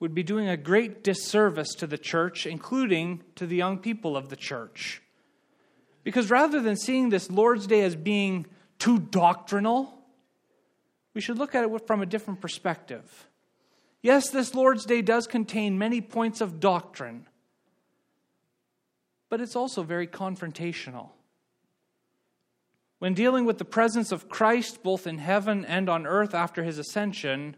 would be doing a great disservice to the church, including to the young people of the church. Because rather than seeing this Lord's Day as being too doctrinal, we should look at it from a different perspective. Yes, this Lord's Day does contain many points of doctrine, but it's also very confrontational. When dealing with the presence of Christ both in heaven and on earth after his ascension,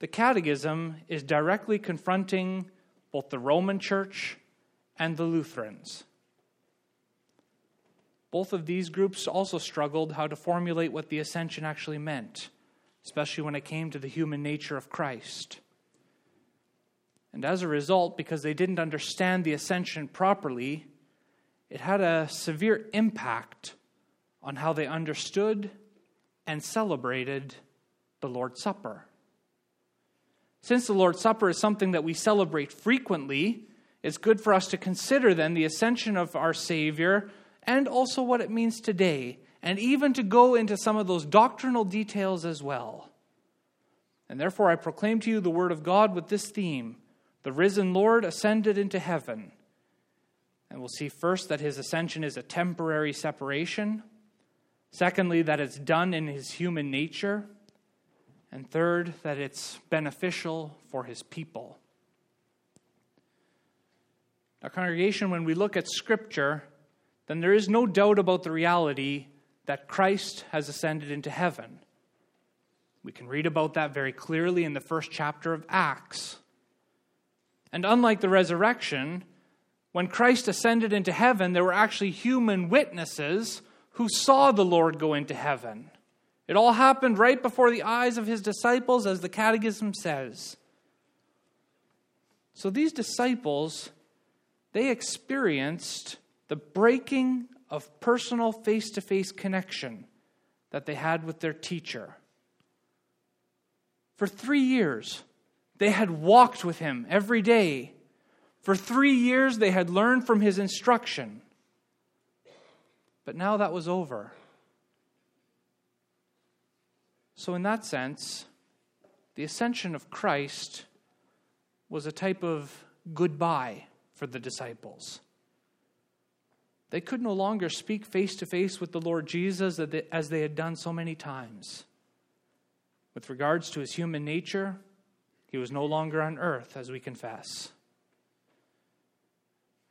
the Catechism is directly confronting both the Roman Church and the Lutherans. Both of these groups also struggled how to formulate what the ascension actually meant, especially when it came to the human nature of Christ. And as a result, because they didn't understand the ascension properly, it had a severe impact on how they understood and celebrated the Lord's Supper. Since the Lord's Supper is something that we celebrate frequently, it's good for us to consider then the ascension of our Savior and also what it means today, and even to go into some of those doctrinal details as well. And therefore, I proclaim to you the Word of God with this theme The risen Lord ascended into heaven. And we'll see first that his ascension is a temporary separation. Secondly, that it's done in his human nature. And third, that it's beneficial for his people. Now, congregation, when we look at Scripture, then there is no doubt about the reality that Christ has ascended into heaven. We can read about that very clearly in the first chapter of Acts. And unlike the resurrection, when Christ ascended into heaven, there were actually human witnesses who saw the Lord go into heaven. It all happened right before the eyes of his disciples, as the Catechism says. So these disciples, they experienced the breaking of personal face to face connection that they had with their teacher. For three years, they had walked with him every day. For three years, they had learned from his instruction. But now that was over. So, in that sense, the ascension of Christ was a type of goodbye for the disciples. They could no longer speak face to face with the Lord Jesus as they had done so many times. With regards to his human nature, he was no longer on earth, as we confess.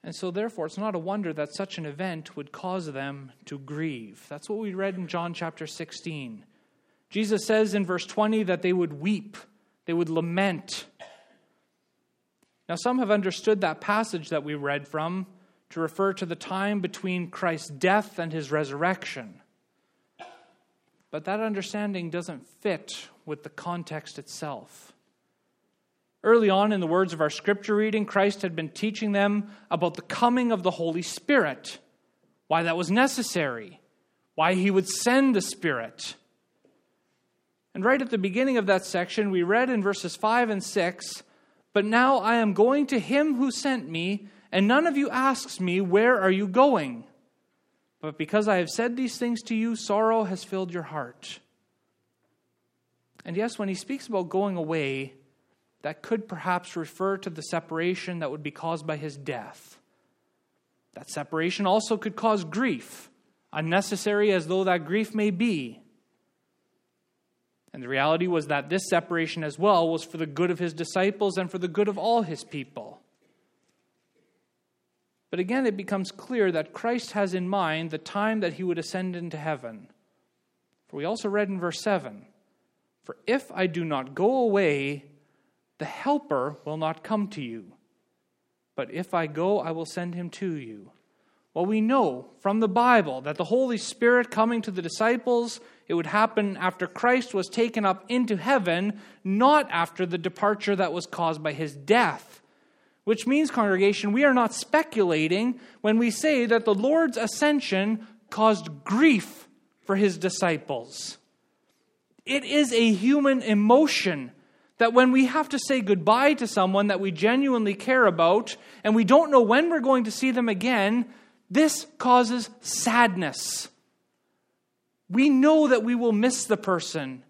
And so, therefore, it's not a wonder that such an event would cause them to grieve. That's what we read in John chapter 16. Jesus says in verse 20 that they would weep, they would lament. Now, some have understood that passage that we read from to refer to the time between Christ's death and his resurrection. But that understanding doesn't fit with the context itself. Early on in the words of our scripture reading, Christ had been teaching them about the coming of the Holy Spirit, why that was necessary, why he would send the Spirit. And right at the beginning of that section, we read in verses 5 and 6 But now I am going to him who sent me, and none of you asks me, Where are you going? But because I have said these things to you, sorrow has filled your heart. And yes, when he speaks about going away, that could perhaps refer to the separation that would be caused by his death. That separation also could cause grief, unnecessary as though that grief may be. And the reality was that this separation as well was for the good of his disciples and for the good of all his people. But again, it becomes clear that Christ has in mind the time that he would ascend into heaven. For we also read in verse 7 For if I do not go away, the Helper will not come to you. But if I go, I will send him to you. Well, we know from the Bible that the Holy Spirit coming to the disciples, it would happen after Christ was taken up into heaven, not after the departure that was caused by his death. Which means, congregation, we are not speculating when we say that the Lord's ascension caused grief for his disciples. It is a human emotion that when we have to say goodbye to someone that we genuinely care about and we don't know when we're going to see them again, this causes sadness. We know that we will miss the person.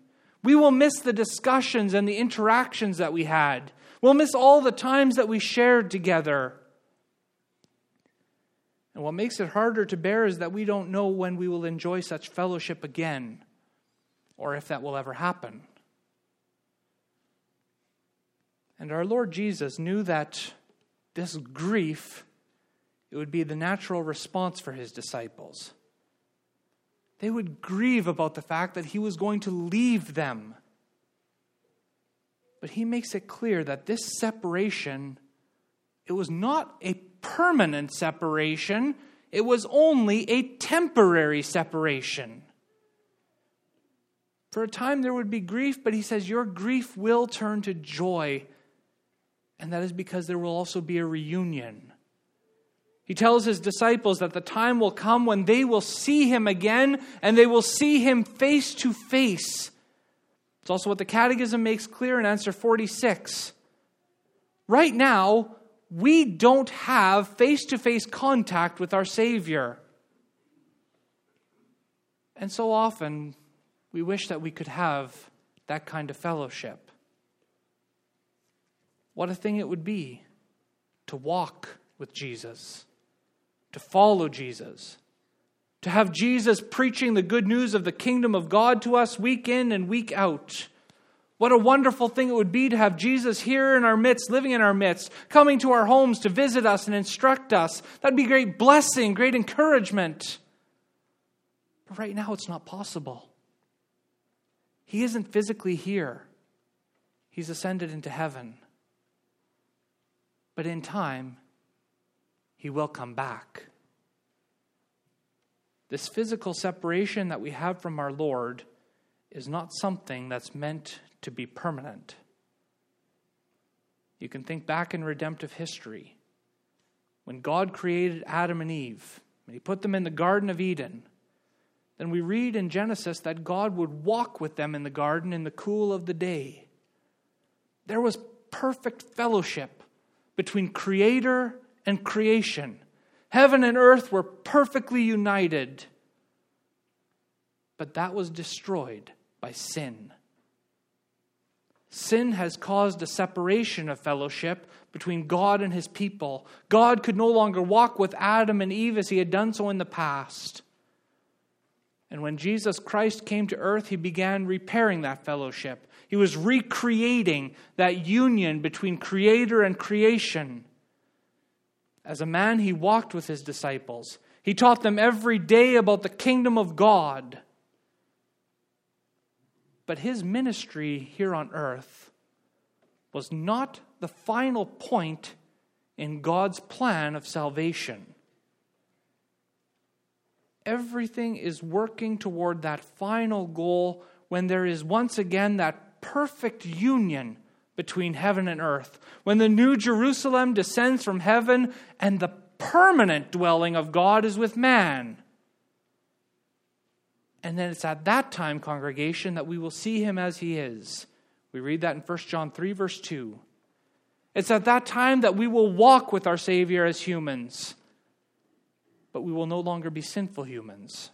We will miss the discussions and the interactions that we had. We'll miss all the times that we shared together. And what makes it harder to bear is that we don't know when we will enjoy such fellowship again, or if that will ever happen. And our Lord Jesus knew that this grief it would be the natural response for his disciples. They would grieve about the fact that he was going to leave them. But he makes it clear that this separation it was not a permanent separation, it was only a temporary separation. For a time there would be grief, but he says, Your grief will turn to joy. And that is because there will also be a reunion. He tells his disciples that the time will come when they will see him again and they will see him face to face. It's also what the Catechism makes clear in answer 46. Right now, we don't have face to face contact with our Savior. And so often, we wish that we could have that kind of fellowship. What a thing it would be to walk with Jesus, to follow Jesus, to have Jesus preaching the good news of the kingdom of God to us week in and week out what a wonderful thing it would be to have Jesus here in our midst, living in our midst, coming to our homes to visit us and instruct us. That'd be great blessing, great encouragement. But right now, it's not possible. He isn't physically here, He's ascended into heaven. But in time, He will come back. This physical separation that we have from our Lord is not something that's meant to be permanent. You can think back in redemptive history. When God created Adam and Eve, and He put them in the Garden of Eden, then we read in Genesis that God would walk with them in the garden in the cool of the day. There was perfect fellowship between Creator and creation. Heaven and earth were perfectly united. But that was destroyed by sin. Sin has caused a separation of fellowship between God and his people. God could no longer walk with Adam and Eve as he had done so in the past. And when Jesus Christ came to earth, he began repairing that fellowship. He was recreating that union between Creator and creation. As a man, he walked with his disciples. He taught them every day about the kingdom of God. But his ministry here on earth was not the final point in God's plan of salvation. Everything is working toward that final goal when there is once again that perfect union between heaven and earth. When the new Jerusalem descends from heaven and the permanent dwelling of God is with man. And then it's at that time, congregation, that we will see him as he is. We read that in 1 John 3, verse 2. It's at that time that we will walk with our Savior as humans, but we will no longer be sinful humans.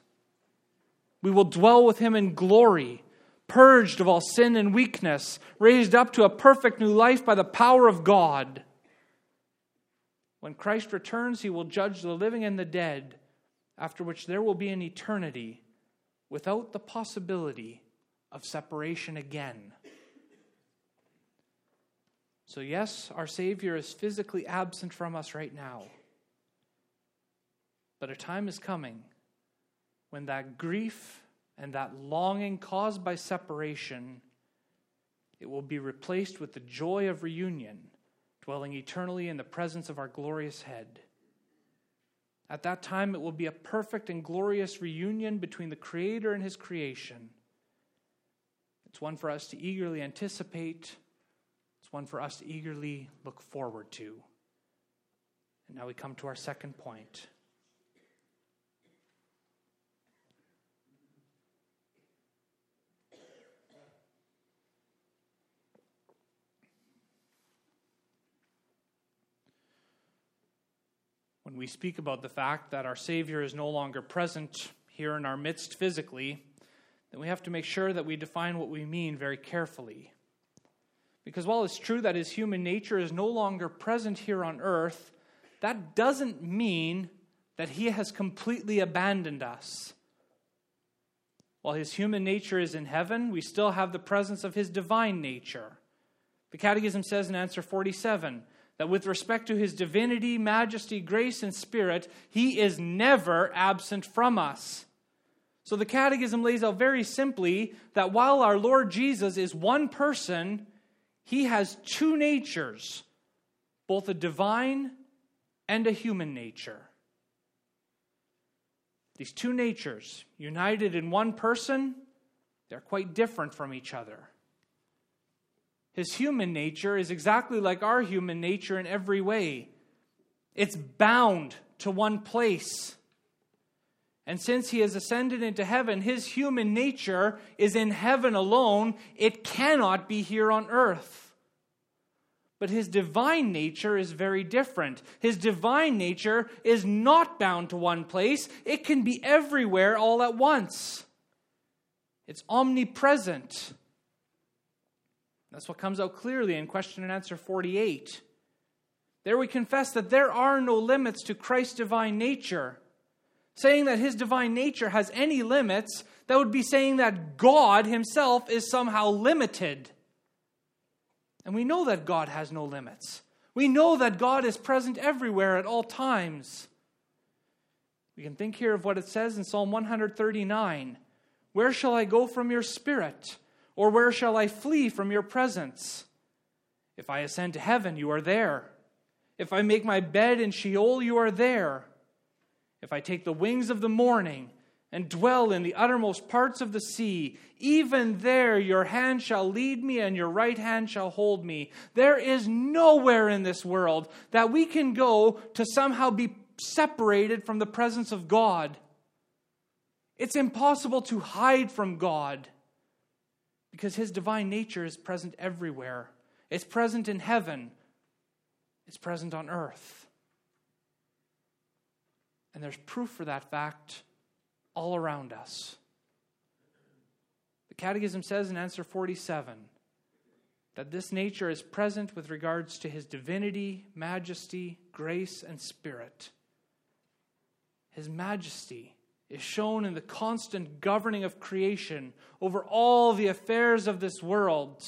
We will dwell with him in glory, purged of all sin and weakness, raised up to a perfect new life by the power of God. When Christ returns, he will judge the living and the dead, after which there will be an eternity without the possibility of separation again. So, yes, our Savior is physically absent from us right now. But a time is coming when that grief and that longing caused by separation it will be replaced with the joy of reunion dwelling eternally in the presence of our glorious head at that time, it will be a perfect and glorious reunion between the Creator and His creation. It's one for us to eagerly anticipate, it's one for us to eagerly look forward to. And now we come to our second point. When we speak about the fact that our Savior is no longer present here in our midst physically, then we have to make sure that we define what we mean very carefully. Because while it's true that his human nature is no longer present here on earth, that doesn't mean that he has completely abandoned us. While his human nature is in heaven, we still have the presence of his divine nature. The Catechism says in answer 47 that with respect to his divinity, majesty, grace, and spirit, he is never absent from us. So the Catechism lays out very simply that while our Lord Jesus is one person, he has two natures, both a divine and a human nature. These two natures, united in one person, they're quite different from each other. His human nature is exactly like our human nature in every way. It's bound to one place. And since he has ascended into heaven, his human nature is in heaven alone. It cannot be here on earth. But his divine nature is very different. His divine nature is not bound to one place, it can be everywhere all at once. It's omnipresent. That's what comes out clearly in question and answer 48. There we confess that there are no limits to Christ's divine nature. Saying that his divine nature has any limits, that would be saying that God himself is somehow limited. And we know that God has no limits. We know that God is present everywhere at all times. We can think here of what it says in Psalm 139 Where shall I go from your spirit? Or where shall I flee from your presence? If I ascend to heaven, you are there. If I make my bed in Sheol, you are there. If I take the wings of the morning and dwell in the uttermost parts of the sea, even there your hand shall lead me and your right hand shall hold me. There is nowhere in this world that we can go to somehow be separated from the presence of God. It's impossible to hide from God because his divine nature is present everywhere. It's present in heaven, it's present on earth. And there's proof for that fact all around us. The Catechism says in answer 47 that this nature is present with regards to his divinity, majesty, grace, and spirit. His majesty is shown in the constant governing of creation over all the affairs of this world.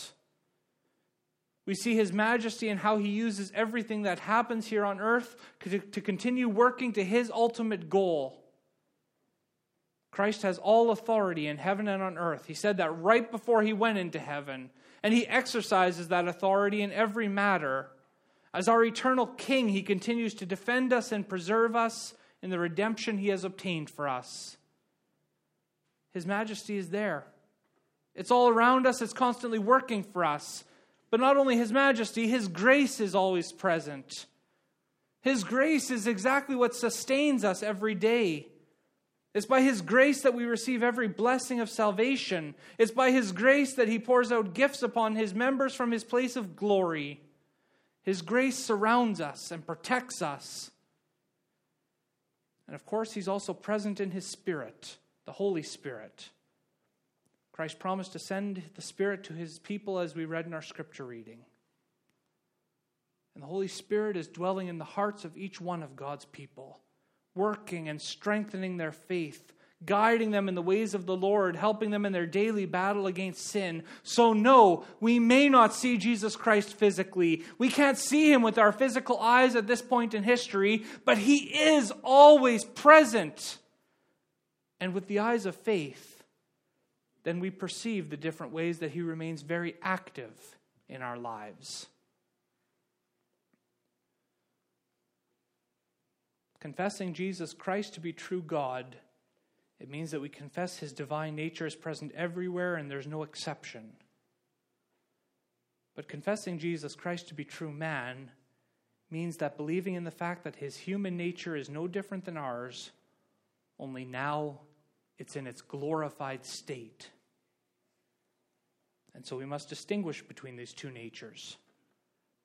We see his majesty and how he uses everything that happens here on earth to, to continue working to his ultimate goal. Christ has all authority in heaven and on earth. He said that right before he went into heaven, and he exercises that authority in every matter. As our eternal king, he continues to defend us and preserve us in the redemption he has obtained for us. His majesty is there. It's all around us, it's constantly working for us. But not only His majesty, His grace is always present. His grace is exactly what sustains us every day. It's by His grace that we receive every blessing of salvation. It's by His grace that He pours out gifts upon His members from His place of glory. His grace surrounds us and protects us. And of course, he's also present in his Spirit, the Holy Spirit. Christ promised to send the Spirit to his people as we read in our scripture reading. And the Holy Spirit is dwelling in the hearts of each one of God's people, working and strengthening their faith, guiding them in the ways of the Lord, helping them in their daily battle against sin. So, no, we may not see Jesus Christ physically. We can't see him with our physical eyes at this point in history, but he is always present. And with the eyes of faith, then we perceive the different ways that he remains very active in our lives. Confessing Jesus Christ to be true God it means that we confess his divine nature is present everywhere and there's no exception. But confessing Jesus Christ to be true man means that believing in the fact that his human nature is no different than ours, only now it's in its glorified state. And so we must distinguish between these two natures,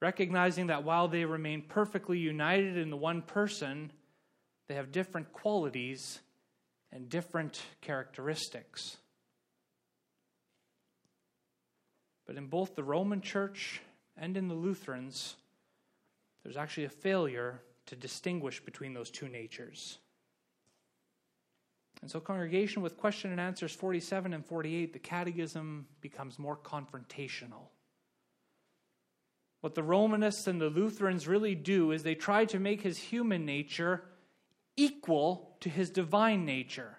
recognizing that while they remain perfectly united in the one person, they have different qualities and different characteristics. But in both the Roman Church and in the Lutherans, there's actually a failure to distinguish between those two natures. And so, congregation, with question and answers 47 and 48, the catechism becomes more confrontational. What the Romanists and the Lutherans really do is they try to make his human nature equal to his divine nature.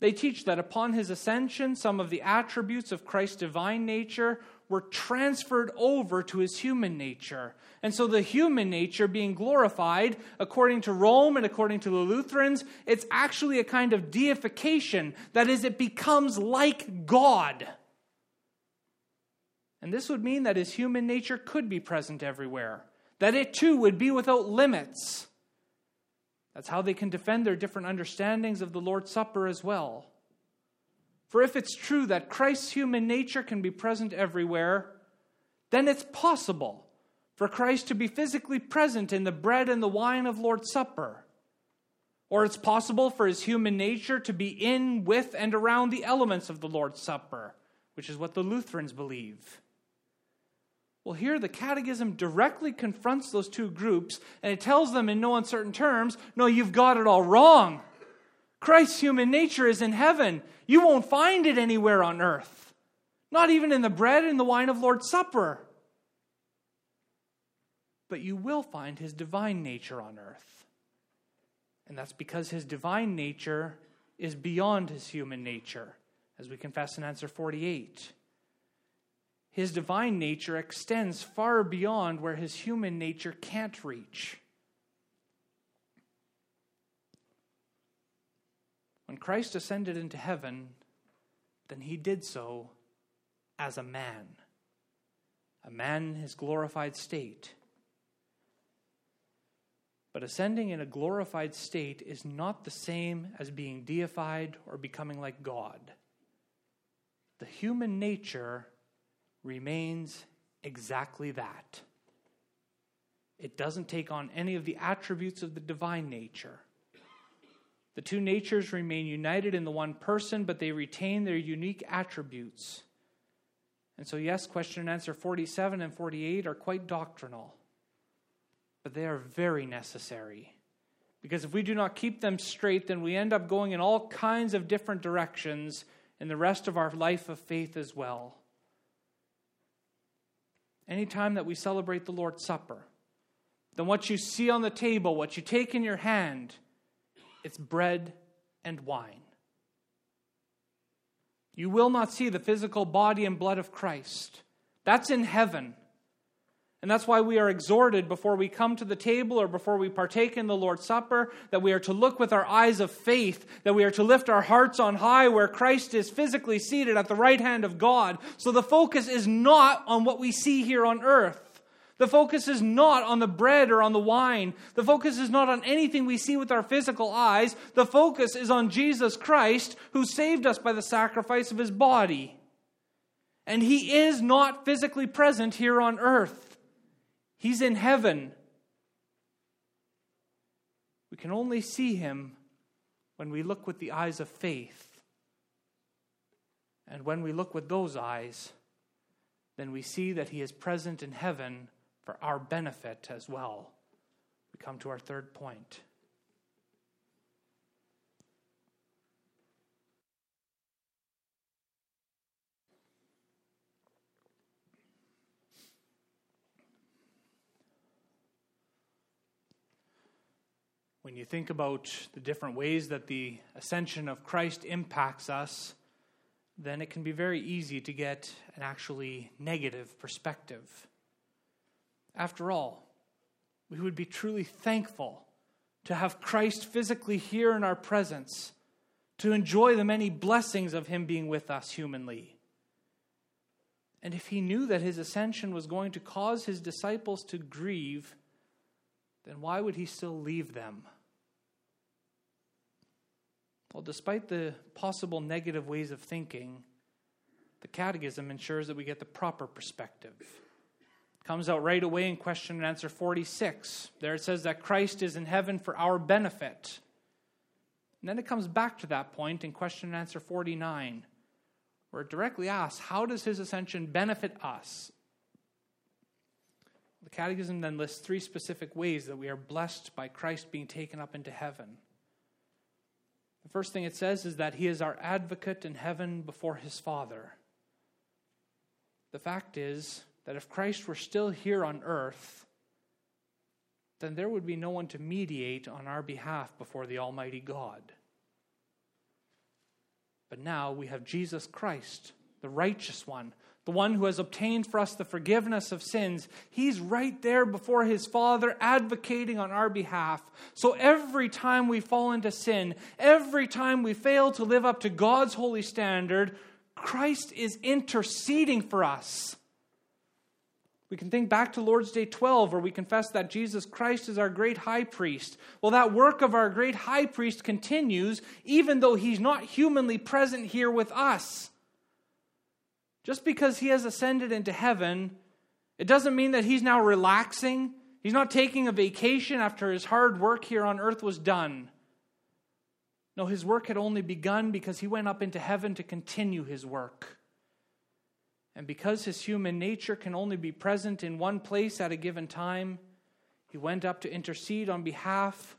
They teach that upon his ascension, some of the attributes of Christ's divine nature were transferred over to his human nature. And so the human nature being glorified, according to Rome and according to the Lutherans, it's actually a kind of deification. That is, it becomes like God. And this would mean that his human nature could be present everywhere, that it too would be without limits. That's how they can defend their different understandings of the Lord's Supper as well. For if it's true that Christ's human nature can be present everywhere, then it's possible for Christ to be physically present in the bread and the wine of Lord's Supper. Or it's possible for his human nature to be in, with, and around the elements of the Lord's Supper, which is what the Lutherans believe. Well, here the Catechism directly confronts those two groups and it tells them in no uncertain terms no, you've got it all wrong. Christ's human nature is in heaven. You won't find it anywhere on earth, not even in the bread and the wine of Lord's Supper. But you will find his divine nature on earth. And that's because his divine nature is beyond his human nature, as we confess in answer 48 his divine nature extends far beyond where his human nature can't reach. When Christ ascended into heaven, then he did so as a man, a man in his glorified state. But ascending in a glorified state is not the same as being deified or becoming like God. The human nature remains exactly that. It doesn't take on any of the attributes of the divine nature. The two natures remain united in the one person, but they retain their unique attributes. And so, yes, question and answer 47 and 48 are quite doctrinal, but they are very necessary. Because if we do not keep them straight, then we end up going in all kinds of different directions in the rest of our life of faith as well anytime that we celebrate the Lord's Supper, then what you see on the table, what you take in your hand, it's bread and wine. You will not see the physical body and blood of Christ. That's in heaven. And that's why we are exhorted before we come to the table or before we partake in the Lord's Supper that we are to look with our eyes of faith, that we are to lift our hearts on high where Christ is physically seated at the right hand of God. So the focus is not on what we see here on earth. The focus is not on the bread or on the wine. The focus is not on anything we see with our physical eyes. The focus is on Jesus Christ who saved us by the sacrifice of his body. And he is not physically present here on earth. He's in heaven. We can only see him when we look with the eyes of faith. And when we look with those eyes, then we see that he is present in heaven for our benefit as well. We come to our third point. When you think about the different ways that the ascension of Christ impacts us, then it can be very easy to get an actually negative perspective. After all, we would be truly thankful to have Christ physically here in our presence, to enjoy the many blessings of Him being with us humanly. And if He knew that His ascension was going to cause His disciples to grieve, then why would he still leave them? Well, despite the possible negative ways of thinking, the Catechism ensures that we get the proper perspective. It comes out right away in question and answer 46. There it says that Christ is in heaven for our benefit. And then it comes back to that point in question and answer 49, where it directly asks, How does his ascension benefit us? The Catechism then lists three specific ways that we are blessed by Christ being taken up into heaven. The first thing it says is that he is our advocate in heaven before his Father. The fact is that if Christ were still here on earth, then there would be no one to mediate on our behalf before the Almighty God. But now we have Jesus Christ, the righteous one, the one who has obtained for us the forgiveness of sins. He's right there before his Father, advocating on our behalf. So every time we fall into sin, every time we fail to live up to God's holy standard, Christ is interceding for us. We can think back to Lord's Day 12, where we confess that Jesus Christ is our great high priest. Well, that work of our great high priest continues even though he's not humanly present here with us. Just because he has ascended into heaven, it doesn't mean that he's now relaxing. He's not taking a vacation after his hard work here on earth was done. No, his work had only begun because he went up into heaven to continue his work. And because his human nature can only be present in one place at a given time, he went up to intercede on behalf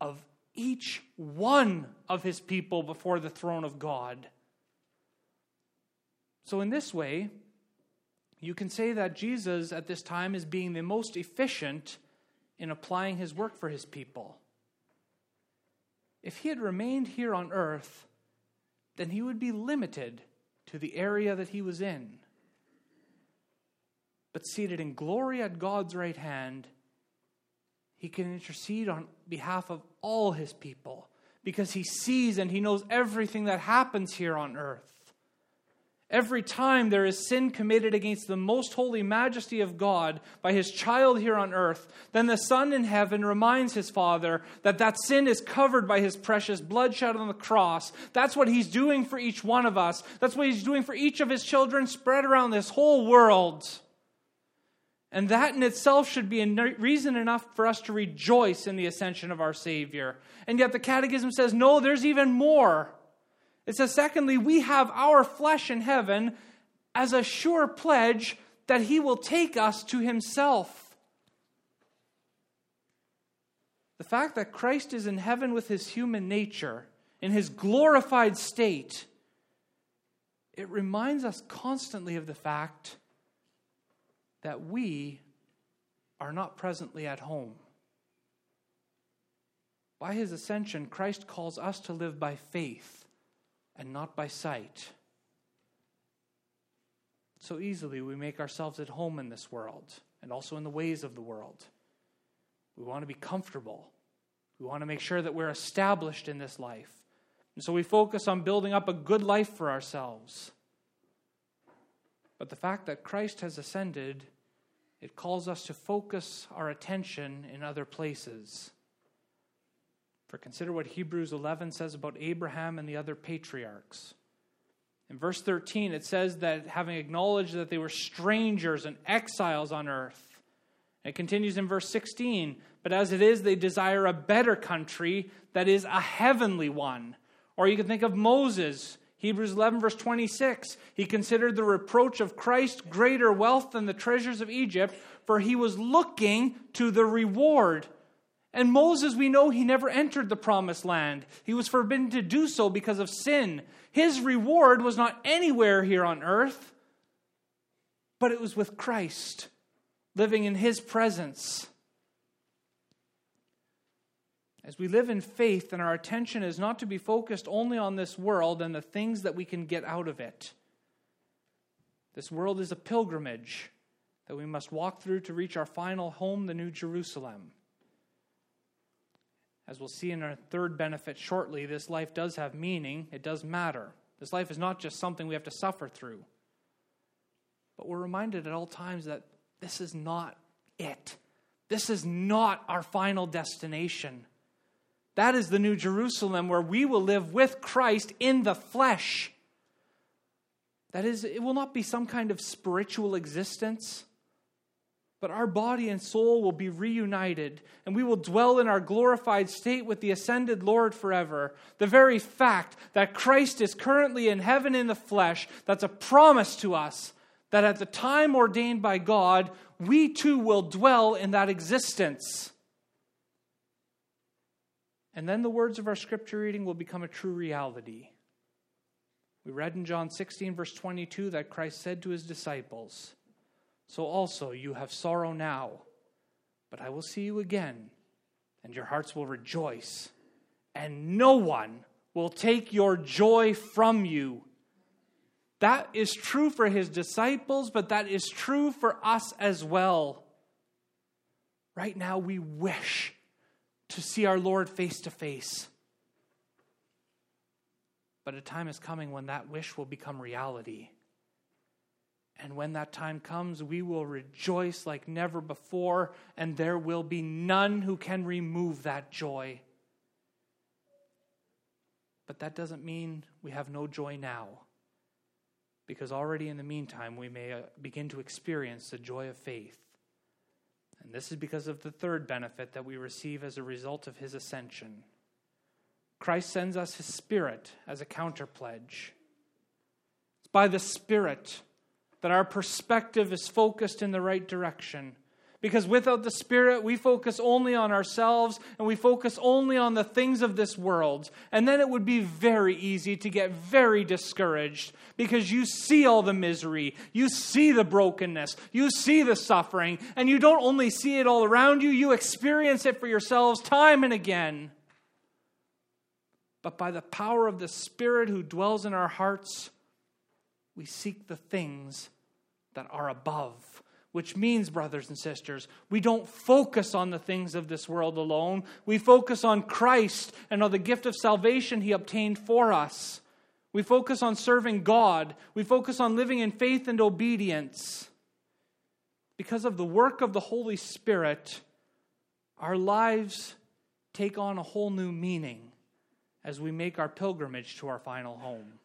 of each one of his people before the throne of God. So, in this way, you can say that Jesus at this time is being the most efficient in applying his work for his people. If he had remained here on earth, then he would be limited to the area that he was in. But seated in glory at God's right hand, he can intercede on behalf of all his people because he sees and he knows everything that happens here on earth. Every time there is sin committed against the most holy majesty of God by his child here on earth, then the Son in heaven reminds his Father that that sin is covered by his precious blood shed on the cross. That's what he's doing for each one of us. That's what he's doing for each of his children spread around this whole world. And that in itself should be reason enough for us to rejoice in the ascension of our Savior. And yet the Catechism says, no, there's even more. It says, secondly, we have our flesh in heaven as a sure pledge that he will take us to himself. The fact that Christ is in heaven with his human nature, in his glorified state, it reminds us constantly of the fact that we are not presently at home. By his ascension, Christ calls us to live by faith and not by sight. So easily we make ourselves at home in this world and also in the ways of the world. We want to be comfortable. We want to make sure that we're established in this life. And so we focus on building up a good life for ourselves. But the fact that Christ has ascended, it calls us to focus our attention in other places. For consider what Hebrews 11 says about Abraham and the other patriarchs. In verse 13, it says that having acknowledged that they were strangers and exiles on earth, it continues in verse 16, but as it is, they desire a better country that is a heavenly one. Or you can think of Moses, Hebrews 11, verse 26. He considered the reproach of Christ greater wealth than the treasures of Egypt, for he was looking to the reward and Moses, we know he never entered the promised land. He was forbidden to do so because of sin. His reward was not anywhere here on earth, but it was with Christ, living in his presence. As we live in faith, and our attention is not to be focused only on this world and the things that we can get out of it. This world is a pilgrimage that we must walk through to reach our final home, the New Jerusalem. As we'll see in our third benefit shortly, this life does have meaning, it does matter. This life is not just something we have to suffer through. But we're reminded at all times that this is not it. This is not our final destination. That is the New Jerusalem where we will live with Christ in the flesh. That is, it will not be some kind of spiritual existence. But our body and soul will be reunited, and we will dwell in our glorified state with the ascended Lord forever. The very fact that Christ is currently in heaven in the flesh, that's a promise to us that at the time ordained by God, we too will dwell in that existence. And then the words of our scripture reading will become a true reality. We read in John 16, verse 22, that Christ said to his disciples, so also you have sorrow now, but I will see you again, and your hearts will rejoice, and no one will take your joy from you. That is true for his disciples, but that is true for us as well. Right now, we wish to see our Lord face to face. But a time is coming when that wish will become reality. And when that time comes, we will rejoice like never before, and there will be none who can remove that joy. But that doesn't mean we have no joy now, because already in the meantime, we may uh, begin to experience the joy of faith. And this is because of the third benefit that we receive as a result of his ascension. Christ sends us his Spirit as a counter pledge. It's by the Spirit that our perspective is focused in the right direction. Because without the Spirit, we focus only on ourselves and we focus only on the things of this world. And then it would be very easy to get very discouraged because you see all the misery, you see the brokenness, you see the suffering, and you don't only see it all around you, you experience it for yourselves time and again. But by the power of the Spirit who dwells in our hearts, we seek the things that are above. Which means, brothers and sisters, we don't focus on the things of this world alone. We focus on Christ and on the gift of salvation he obtained for us. We focus on serving God. We focus on living in faith and obedience. Because of the work of the Holy Spirit, our lives take on a whole new meaning as we make our pilgrimage to our final home.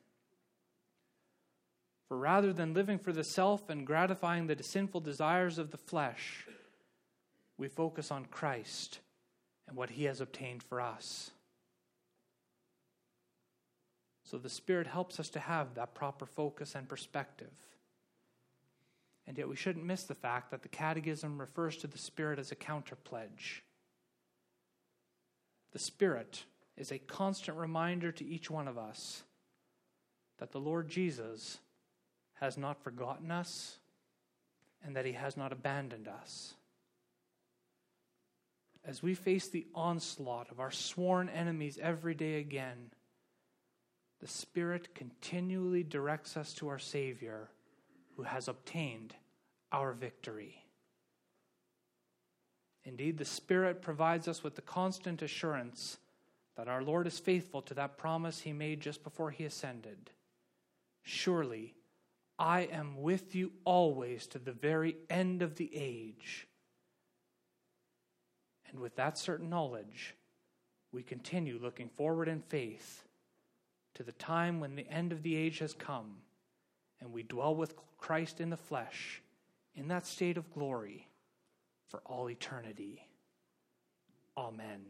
For rather than living for the self and gratifying the sinful desires of the flesh, we focus on Christ and what he has obtained for us. So the Spirit helps us to have that proper focus and perspective. And yet we shouldn't miss the fact that the Catechism refers to the Spirit as a counter pledge. The Spirit is a constant reminder to each one of us that the Lord Jesus has not forgotten us and that he has not abandoned us. As we face the onslaught of our sworn enemies every day again, the Spirit continually directs us to our Savior who has obtained our victory. Indeed, the Spirit provides us with the constant assurance that our Lord is faithful to that promise he made just before he ascended. Surely, I am with you always to the very end of the age. And with that certain knowledge, we continue looking forward in faith to the time when the end of the age has come and we dwell with Christ in the flesh in that state of glory for all eternity. Amen.